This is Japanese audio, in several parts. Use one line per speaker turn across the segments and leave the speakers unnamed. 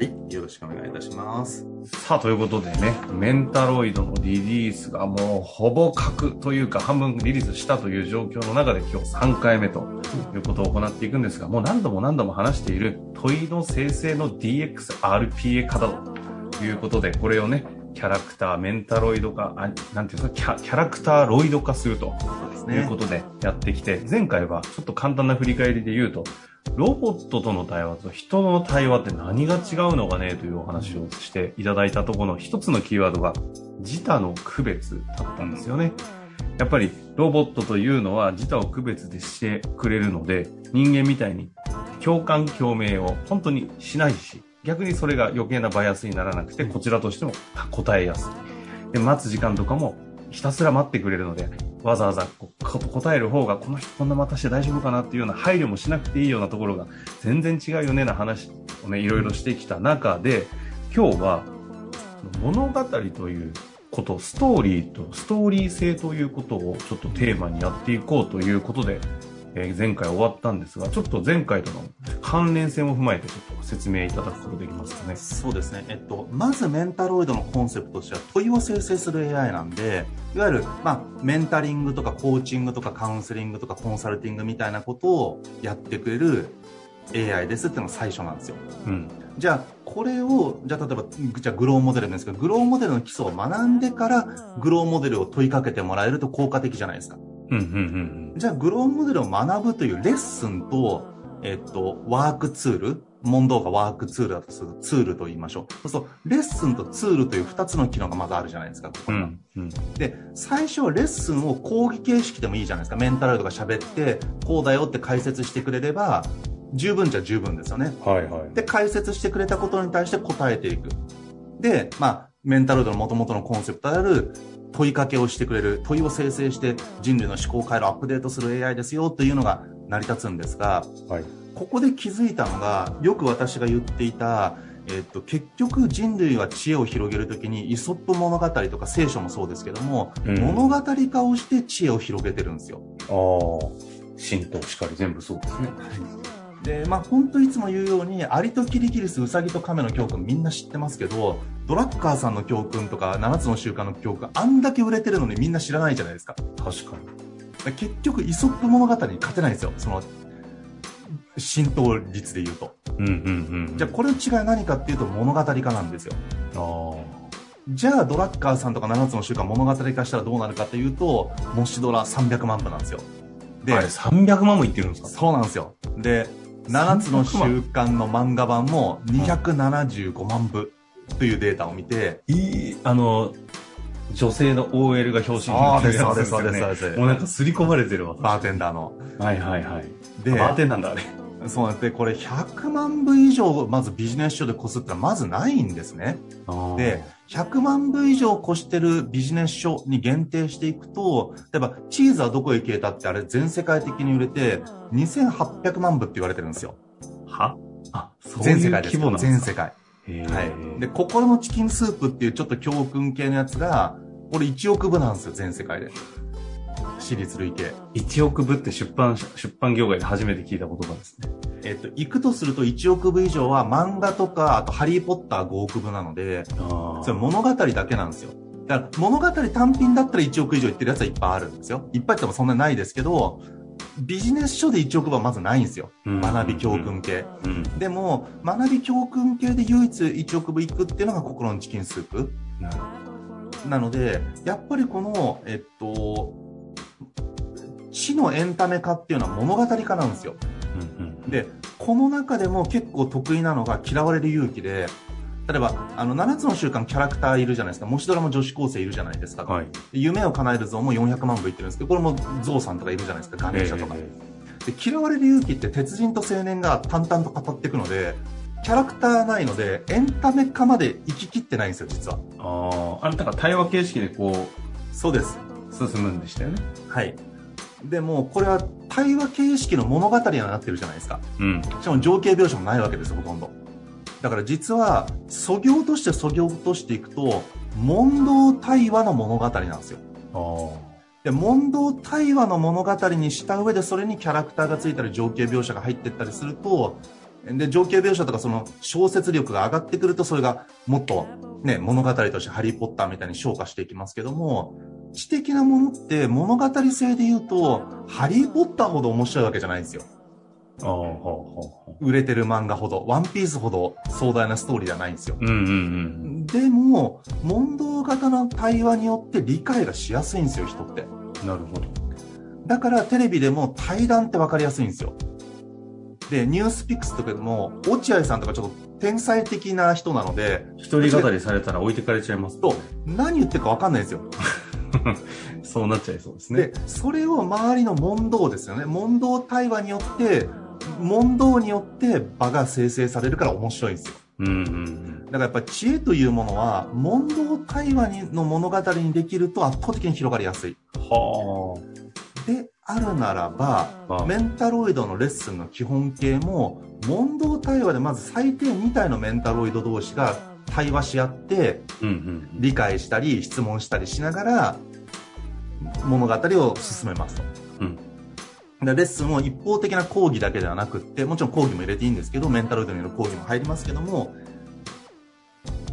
はい、よろしくお願いいたします。
さあ、ということでね、メンタロイドのリリースがもうほぼ確というか半分リリースしたという状況の中で今日3回目ということを行っていくんですが、もう何度も何度も話している問いの生成の DXRPA 化だということで、これをね、キャラクター、メンタロイド化、あなんていうんですかキャ、キャラクターロイド化するということでやってきて、前回はちょっと簡単な振り返りで言うと、ロボットとの対話と人の対話って何が違うのかねというお話をしていただいたところの一つのキーワードが自他の区別だったんですよね。やっぱりロボットというのは自他を区別でしてくれるので人間みたいに共感共鳴を本当にしないし逆にそれが余計なバイアスにならなくてこちらとしても答えやすい。で待つ時間とかもひたすら待ってくれるので、わざわざ答える方が、この人こんな待たして大丈夫かなっていうような配慮もしなくていいようなところが、全然違うよねな話をね、いろいろしてきた中で、今日は、物語ということ、ストーリーと、ストーリー性ということをちょっとテーマにやっていこうということで、えー、前回終わったんですが、ちょっと前回との関連性も踏まえてちょっと説明いただくことできますかね。
そうですね。えっと、まずメンタロイドのコンセプトとしては問いを生成する AI なんで、いわゆる、まあ、メンタリングとかコーチングとかカウンセリングとかコンサルティングみたいなことをやってくれる AI ですっていうのが最初なんですよ。うん。じゃあ、これを、じゃあ例えば、じゃあグローモデルなんですけど、グローモデルの基礎を学んでから、グローモデルを問いかけてもらえると効果的じゃないですか。うんうんうん、じゃあ、グローモデルを学ぶというレッスンと、えっと、ワークツール、問答がワークツールだとするツールと言いましょう。そうすると、レッスンとツールという二つの機能がまずあるじゃないですか、ここうんうん、で、最初はレッスンを講義形式でもいいじゃないですか。メンタルとか喋って、こうだよって解説してくれれば、十分じゃ十分ですよね。はいはい。で、解説してくれたことに対して答えていく。で、まあ、メンタルドの元々のコンセプトである問いかけをしてくれる、問いを生成して人類の思考回路をアップデートする AI ですよというのが成り立つんですが、はい、ここで気づいたのが、よく私が言っていた、えっと、結局人類は知恵を広げるときにイソップ物語とか聖書もそうですけども、うん、物語化をして知恵を広げてるんですよ。あ
あ、神道しかり全部そうですね。
で、まあ本当いつも言うように、アリとキリギリス、ウサギとカメの教訓みんな知ってますけど、ドラッカーさんの教訓とか、7つの習慣の教訓、あんだけ売れてるのにみんな知らないじゃないですか。
確か
に。結局、イソップ物語に勝てないんですよ。その、浸透率で言うと。うんうんうん、じゃあこれの違いは何かっていうと物語化なんですよ。あじゃあドラッカーさんとか7つの習慣物語化したらどうなるかっていうと、もしドラ300万部なんですよ。
で、300万もいってるんですか？
そうなんですよ。で、7つの習慣の漫画版も275万部というデータを見て、
いい、あの、女性の OL が表紙になってるやつですよね。そうです、そうです。もうなんか刷り込まれてるわ。
バーテンダーの。
はいはいはい。で、バーテンダーだ、あれ。
そうなんで、これ100万部以上、まずビジネス書でこすったらまずないんですね。で、100万部以上越してるビジネス書に限定していくと、例えば、チーズはどこへ消えたってあれ全世界的に売れて、2800万部って言われてるんですよ。
は？
あ、そういう規模なんです全世界。はい。で、心のチキンスープっていうちょっと教訓系のやつが、これ1億部なんですよ、全世界で。私立累計。
1億部って出版、出版業界で初めて聞いた言葉ですね。
えっと、行くとすると1億部以上は漫画とか、あとハリーポッター5億部なので、それ物語だけなんですよ。だから物語単品だったら1億以上いってるやつはいっぱいあるんですよ。いっぱいってもそんなないですけど、ビジネス書で1億部はまずないんですよ。学び教訓系。でも、学び教訓系で唯一1億部いくっていうのが心のチキンスープ。なので、やっぱりこの、えっと、知のエンタメ化っていうのは物語化なんですよ。で、この中でも結構得意なのが嫌われる勇気で、例えば、あの、7つの習慣キャラクターいるじゃないですか。もしドラも女子高生いるじゃないですか。
はい。
で夢を叶える像も400万部いってるんですけど、これもゾウさんとかいるじゃないですか。ガネーシャとか。
え
で嫌われる勇気って鉄人と青年が淡々と語っていくので、キャラクターないので、エンタメ化まで行ききってないんですよ、実は。
えああ、あれ、だから対話形式でこ
そうです。
う、進むんでしたよね。
はい。でも、これは対話形式の物語になってるじゃないですか。
うん。
しかも情景描写もないわけですよ、ほとんど。だから実は、素行として素行としていくと、問答対話の物語なんですよ。で、問答対話の物語にした上で、それにキャラクターがついたり、情景描写が入っていったりすると、で、情景描写とかその小説力が上がってくると、それがもっとね、物語としてハリーポッターみたいに昇華していきますけども、知的なものって物語性で言うと、ハリーポッターほど面白いわけじゃないんですよ。売れてる漫画ほど、ワンピースほど壮大なストーリーじゃないんですよ。
う。うんうんうん。
でも、問答型の対話によって理解がしやすいんですよ、人って。
なるほど。
だからテレビでも対談って分かりやすいんですよ。で、ニュースピックスとかでも、落合さんとかちょっと天才的な人なので、
一人語りされたら置いてかれちゃいます、
と、何言ってるか分かんないんですよ。
そうなっちゃいそうですね。
で、それを周りの問答ですよね。問答対話によって、問答によって場が生成されるから面白いんですよ。
うんうんうん。
だからやっぱ知恵というものは、問答対話にの物語にできると圧倒的に広がりやすい。
は
であるならば、
あ。
メンタロイドのレッスンの基本形も、問答対話でまず最低2体のメンタロイド同士が対話し合って、
うんうん。
理解したり質問したりしながら、物語を進めますと。でレッスンも一方的な講義だけではなくって、もちろん講義も入れていいんですけど、メンタロイドによる講義も入りますけども、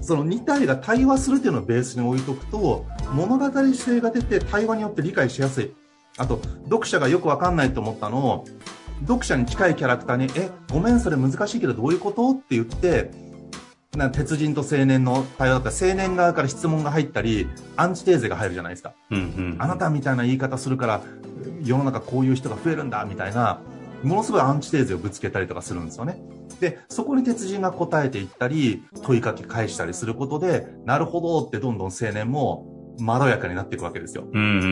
その2体が対話するっていうのをベースに置いとくと、物語性が出て対話によって理解しやすい。あと、読者がよくわかんないと思ったのを、読者に近いキャラクターに、え、ごめん、それ難しいけどどういうこと？って言って、な鉄人と青年の対話だったら、青年側から質問が入ったり、アンチテーゼが入るじゃないですか。
うんうん。
あなたみたいな言い方するから、世の中こういう人が増えるんだ、みたいな、ものすごいアンチテーゼをぶつけたりとかするんですよね。で、そこに鉄人が答えていったり、問いかけ返したりすることで、なるほどってどんどん青年もまろやかになっていくわけですよ。
うんうんう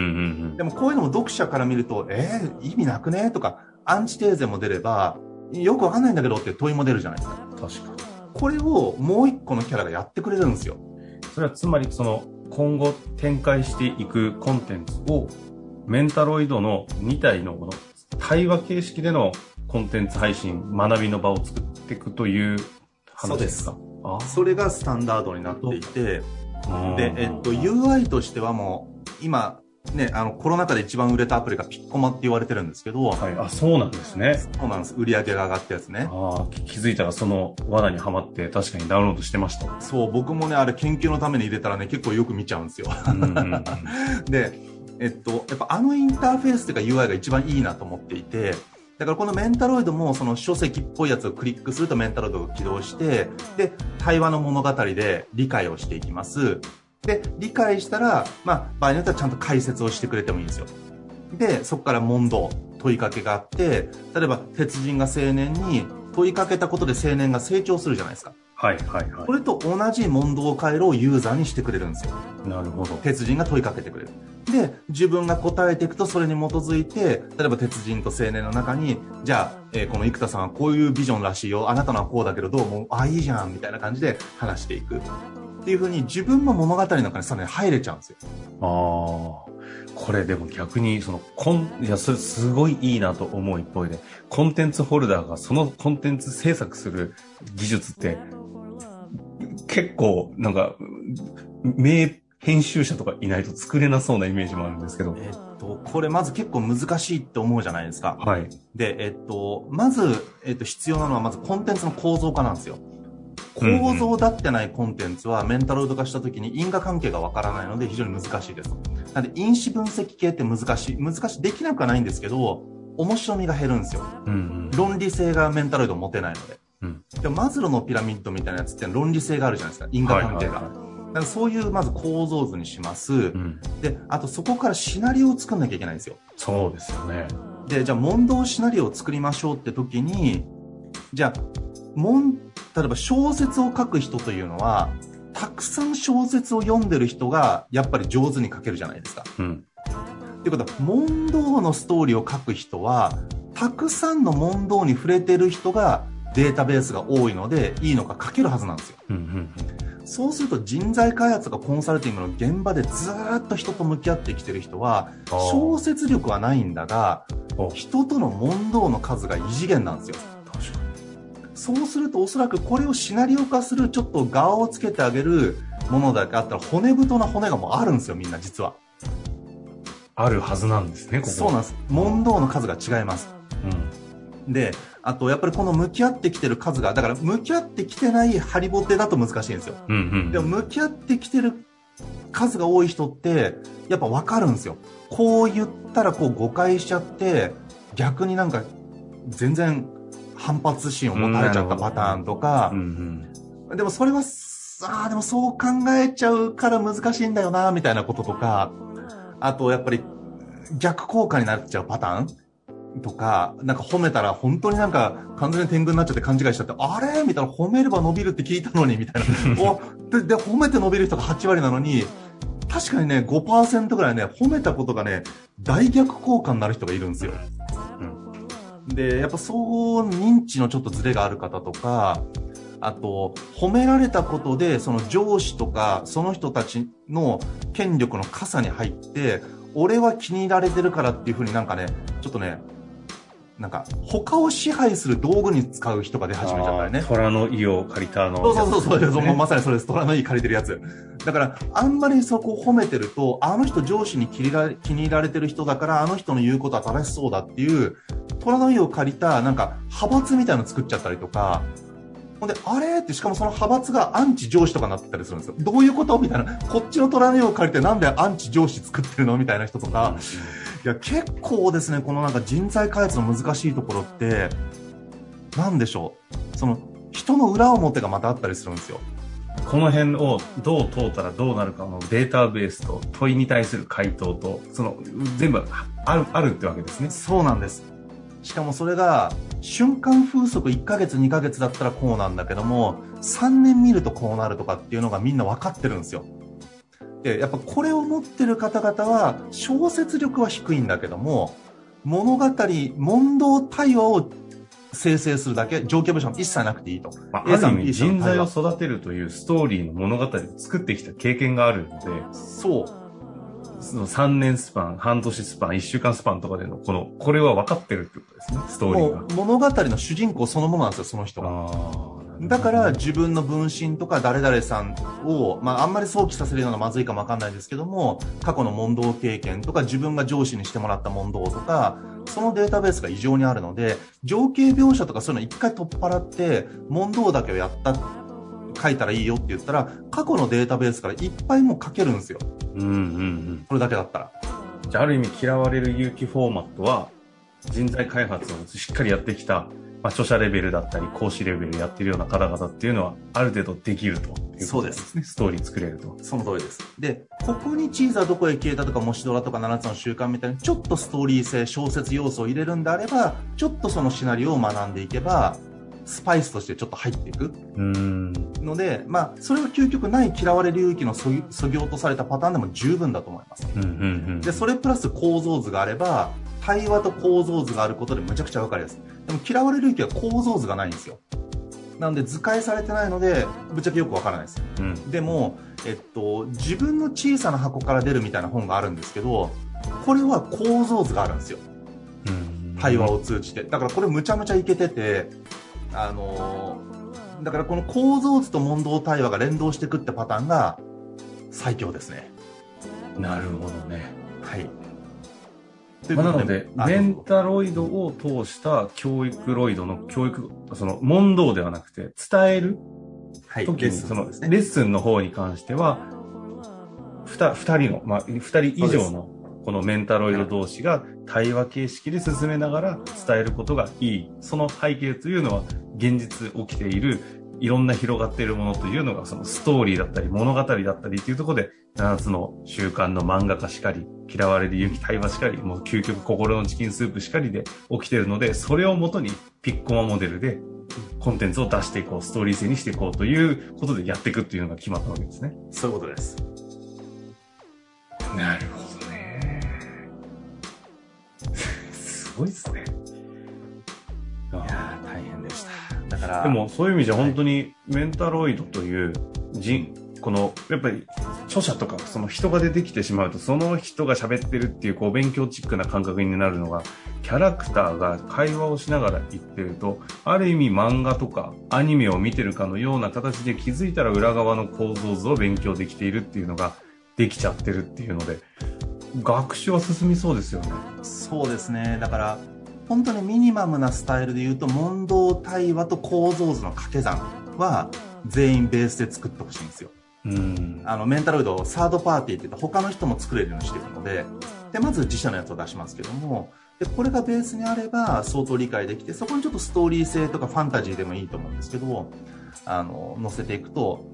ん
でもこういうのも読者から見ると、えー、意味なくね？とか、アンチテーゼも出れば、よくわかんないんだけどって問いも出るじゃないですか。
うん。確かに。
これをもう一個のキャラがやってくれるんですよ。
それはつまりその今後展開していくコンテンツをメンタロイドの2体のこの対話形式でのコンテンツ配信、学びの場を作っていくという話ですか？あ
それがスタンダードになっていて、
あ
で、えっと、UI としてはもう、今、ね、あの、コロナ禍で一番売れたアプリがピッコマって言われてるんですけど、
はい、あ、そうなんですね。
そうなんです。売り上げが上がったやつね。
ああ、気気づいたらその罠にはまって確かにダウンロードしてました。
そう、僕もね、あれ研究のために入れたらね、結構よく見ちゃうんですよ。
うんうんうん
で、えっと、やっぱあのインターフェースというか UI が一番いいなと思っていて、だからこのメンタロイドもその書籍っぽいやつをクリックするとメンタロイドが起動して、で、対話の物語で理解をしていきます。で、理解したら、まあ、場合によってはちゃんと解説をしてくれてもいいんですよ。で、そこから問答、問いかけがあって、例えば鉄人が青年に問いかけたことで青年が成長するじゃないですか。
はいはいは
これと同じ問答回路をユーザーにしてくれるんですよ。
い。なるほど。
鉄人が問いかけてくれる。で、自分が答えていくと、それに基づいて、例えば鉄人と青年の中に、じゃあ、えーこの生田さんはこういうビジョンらしいよ。あなたのはこうだけどどう思うあ、いいじゃん。みたいな感じで話していく。っていう風に自分も物語の中にさらに入れちゃうんですよ。
ああ。これでも逆に、その、コン、いや、それすごいいいなと思う一方で、コンテンツホルダーがそのコンテンツ制作する技術って、結構、なんか、名編集者とかいないと作れなそうなイメージもあるんですけど。
えっと、これまず結構難しいって思うじゃないですか。
はい。
で、えっと、まず、えっと、必要なのはまずコンテンツの構造化なんですよ。
うんうん
構造だってないコンテンツはメンタロイド化した時に因果関係がわからないので非常に難しいです。なんで因子分析系って難しい。難しい。できなくはないんですけど、面白みが減るんですよ。
うん
論理性がメンタロイド持てないので。
うん
でもマズローのピラミッドみたいなやつって論理性があるじゃないですか。因果関係が。だからそういうまず構造図にします。
うん。
で、あとそこからシナリオを作んなきゃいけないんですよ。
そうですよね。
で、じゃあ問答シナリオを作りましょうって時に、じゃあ、もん、例えば小説を書く人というのは、たくさん小説を読んでる人が、やっぱり上手に書けるじゃないですか。
うん。
っていうことは、問答のストーリーを書く人は、たくさんの問答に触れてる人がデータベースが多いので、いいのが書けるはずなんですよ。
うん。うん。
そうすると人材開発とかコンサルティングの現場でずーっと人と向き合ってきてる人は、小説力はないんだが、
お
人との問答の数が異次元なんですよ。そうするとおそらくこれをシナリオ化するちょっと側をつけてあげるものだけあったら骨太な骨がもうあるんですよ、みんな実は。
あるはずなんですね、ここ。
そうなんです。問答の数が違います。
うん。
で、あとやっぱりこの向き合ってきてる数が、だから向き合ってきてないハリボテだと難しいんですよ。
うんうん。
でも向き合ってきてる数が多い人って、やっぱ分かるんですよ。こう言ったらこう誤解しちゃって、逆になんか全然反発心を持たれちゃったパターンとか
うんう、ん。
でもそれは、ああ、でもそう考えちゃうから難しいんだよな、みたいなこととか、あとやっぱり逆効果になっちゃうパターンとか、なんか褒めたら本当になんか完全に天狗になっちゃって勘違いしちゃって、あれ？みたいな褒めれば伸びるって聞いたのに、みたいな。おでで、褒めて伸びる人が8割なのに、確かにね、5%ぐらいね、褒めたことがね、大逆効果になる人がいるんですよ。で、やっぱそう認知のちょっとズレがある方とか、あと、褒められたことで、その上司とか、その人たちの権力の傘に入って、俺は気に入られてるからっていうふうになんかね、ちょっとね、なんか、他を支配する道具に使う人が出始めちゃったりね。
虎の意を借りたの。
そうそうそうそう、まさにそれです。虎のいい借りてるやつ。だから、あんまりそこを褒めてると、あの人上司に気に入られ気に入られてる人だから、あの人の言うことは正しそうだっていう、虎の意を借りた、なんか、派閥みたいなの作っちゃったりとか、ほんで、あれ？って、しかもその派閥がアンチ上司とかになってたりするんですよ。どういうこと？みたいな。こっちの虎の意を借りてなんでアンチ上司作ってるの？みたいな人とか、いや、結構ですね、このなんか人材開発の難しいところって、なんでしょう。その、人の裏表がまたあったりするんですよ。
この辺をどう通ったらどうなるかのデータベースと問いに対する回答と、その全部ある、あるってわけですね。
そうなんです。しかもそれが、瞬間風速1ヶ月2ヶ月だったらこうなんだけども、3年見るとこうなるとかっていうのがみんな分かってるんですよ。で、やっぱこれを持ってる方々は、小説力は低いんだけども、物語、問答対話を生成するだけ、状況描写も一切なくていいと。
まあ、る意味人材を育てるというストーリーの物語を作ってきた経験があるので、
そう。
その3年スパン、半年スパン、1週間スパンとかでの、この、これは分かってるってことですね、ストーリーが。
物語の主人公そのものなんですよ、その人が。だから自分の分身とか誰々さんを、まああんまり想起させるようなまずいかもわかんないですけども、過去の問答経験とか自分が上司にしてもらった問答とか、そのデータベースが異常にあるので、情景描写とかそういうの一回取っ払って、問答だけをやった、書いたらいいよって言ったら、過去のデータベースからいっぱいもう書けるんですよ。
うんうんうん。
これだけだったら。
じゃあ、ある意味嫌われる勇気フォーマットは、人材開発をしっかりやってきた、まあ、著者レベルだったり、講師レベルやってるような方々っていうのは、ある程度できると
そうです
ね。ストーリー作れると。
その通りです。で、ここにチーズはどこへ消えたとか、もしドラとか7つの習慣みたいに、ちょっとストーリー性、小説要素を入れるんであれば、ちょっとそのシナリオを学んでいけば、スパイスとしてちょっと入っていく。ので、まあ、それが究極ない嫌われ領域のそぎそぎ落とされたパターンでも十分だと思います。
うんうんうん。
で、それプラス構造図があれば、対話と構造図があることでむちゃくちゃわかりやすい。でも嫌われ領域は構造図がないんですよ。なので図解されてないので、ぶっちゃけよくわからないです。
うん。
でも、えっと、自分の小さな箱から出るみたいな本があるんですけど、これは構造図があるんですよ。
うん
対話を通じて。だからこれむちゃむちゃいけてて、あのーだからこの構造図と問答対話が連動していくってパターンが最強ですね。
なるほどね。
はい。
まあ、なので、
あ
メンタロイドを通した教育ロイドの教育、その問答ではなくて、伝える
はい、
時に、
レッスン
その。レッスンの方に関しては、ふた、二人の、まあ、二人以上の、このメンタロイド同士が対話形式で進めながら伝えることがいい。その背景というのは、現実起きているいろんな広がっているものというのが、そのストーリーだったり、物語だったりっていうところで、7つの習慣の漫画家しかり、嫌われる勇気対話しかり、もう究極心のチキンスープしかりで起きてるので、それをもとにピッコマモデルでコンテンツを出していこう、ストーリー性にしていこうということでやっていくっていうのが決まったわけですね。
そういうことです。
なるほどごいですね。
いやー大変でした。だから、
でもそういう意味じゃ本当にメンタロイドという人、このやっぱり著者とかその人が出てきてしまうとその人が喋ってるっていうこう勉強チックな感覚になるのがキャラクターが会話をしながら言ってるとある意味漫画とかアニメを見てるかのような形で気づいたら裏側の構造図を勉強できているっていうのができちゃってるっていうので学習は進みそうですよね。
そうですね。だから、本当にミニマムなスタイルで言うと、問答対話と構造図の掛け算は、全員ベースで作ってほしいんですよ。
うん。
あの、メンタロイドをサードパーティーって言って他の人も作れるようにしてるので、で、まず自社のやつを出しますけども、で、これがベースにあれば相当理解できて、そこにちょっとストーリー性とかファンタジーでもいいと思うんですけど、あの、載せていくと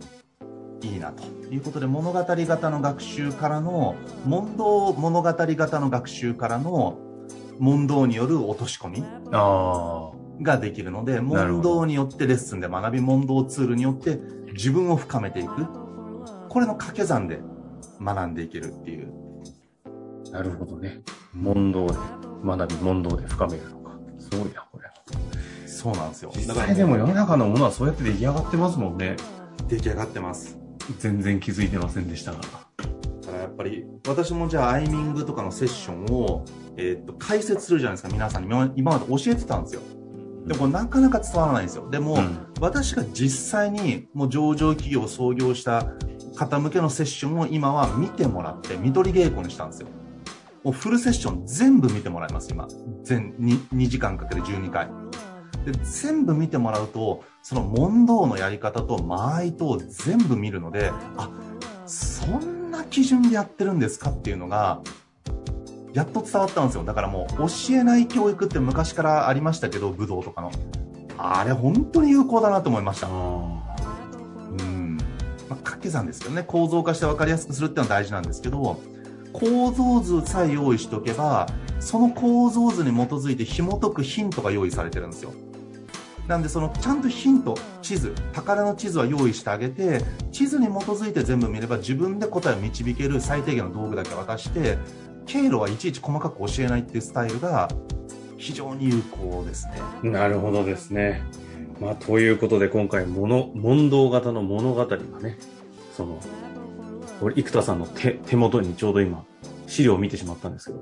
いいなということで、物語型の学習からの、問答物語型の学習からの、問答による落とし込み
あ
ができるので、問答によってレッスンで学び、問答ツールによって自分を深めていく。これの掛け算で学んでいけるっていう。
あ、なるほどね。問答で学び、問答で深めるのか。すごいな、これ。
そうなんですよ。
実際でも世の中のものはそうやって出来上がってますもんね。
出来上がってます。
全然気づいてませんでしたが。
だからやっぱり、私もじゃあアイミングとかのセッションを、えーっと、解説するじゃないですか、皆さんに。今今まで教えてたんですよ。でもなかなか伝わらないんですよ。でも、
うん
私が実際にもう上場企業を創業した方向けのセッションを今は見てもらって、見取り稽古にしたんですよ。もうフルセッション全部見てもらいます、今。全 2, 2時間かけて12回。で、全部見てもらうと、その問答のやり方と間合いと全部見るので、あ、そんな基準でやってるんですかっていうのが、やっと伝わったんですよ。だからもう教えない教育って昔からありましたけど、武道とかの。あれ本当に有効だなと思いました。うん。まあ、掛け算ですけどね、構造化して分かりやすくするっていうのは大事なんですけど、構造図さえ用意しておけば、その構造図に基づいて紐解くヒントが用意されてるんですよ。なんでそのちゃんとヒント、地図、宝の地図は用意してあげて、地図に基づいて全部見れば自分で答えを導ける最低限の道具だけ渡して、経路はいちいち細かく教えないっていうスタイルが非常に有効ですね。
なるほどですね。まあ、ということで今回、もの、問答型の物語がね、その、俺、生田さんの手、手元にちょうど今、資料を見てしまったんですけど、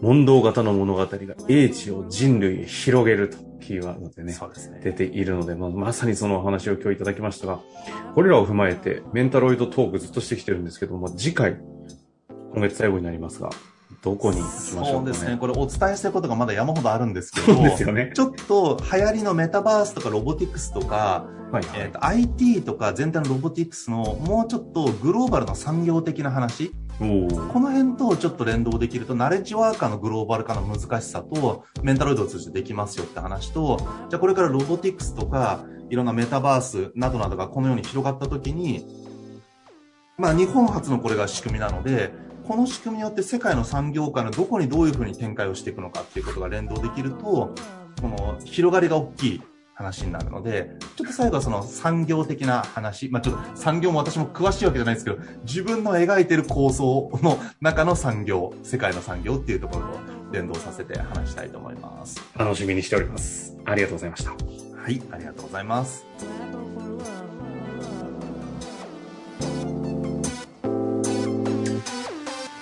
問答型の物語が英知を人類へ広げると、キーワードでね、
ですね。
出ているので、まあ、まさにそのお話を今日いただきましたが、これらを踏まえて、メンタロイドトークずっとしてきてるんですけども、次回、今月最後になりますが、どこに行きましょうかね。
そうですね。これお伝えしたいことがまだ山ほどあるんですけど、
ですよね。
ちょっと流行りのメタバースとかロボティクスとか、
はい、
えーと IT とか全体のロボティクスのもうちょっとグローバルな産業的な話、この辺とちょっと連動できると、ナレッジワーカーのグローバル化の難しさと、メンタロイドを通じてできますよって話と、じゃあこれからロボティクスとか、いろんなメタバースなどなどがこのように広がった時に、まあ日本初のこれが仕組みなので、この仕組みによって世界の産業界のどこにどういうふうに展開をしていくのかっていうことが連動できると、この広がりが大きい話になるので、ちょっと最後はその産業的な話、まあちょっと産業も私も詳しいわけじゃないですけど、自分の描いてる構想の中の産業、世界の産業っていうところと連動させて話したいと思います。
楽しみにしております。ありがとうございました。
はい、ありがとうございます。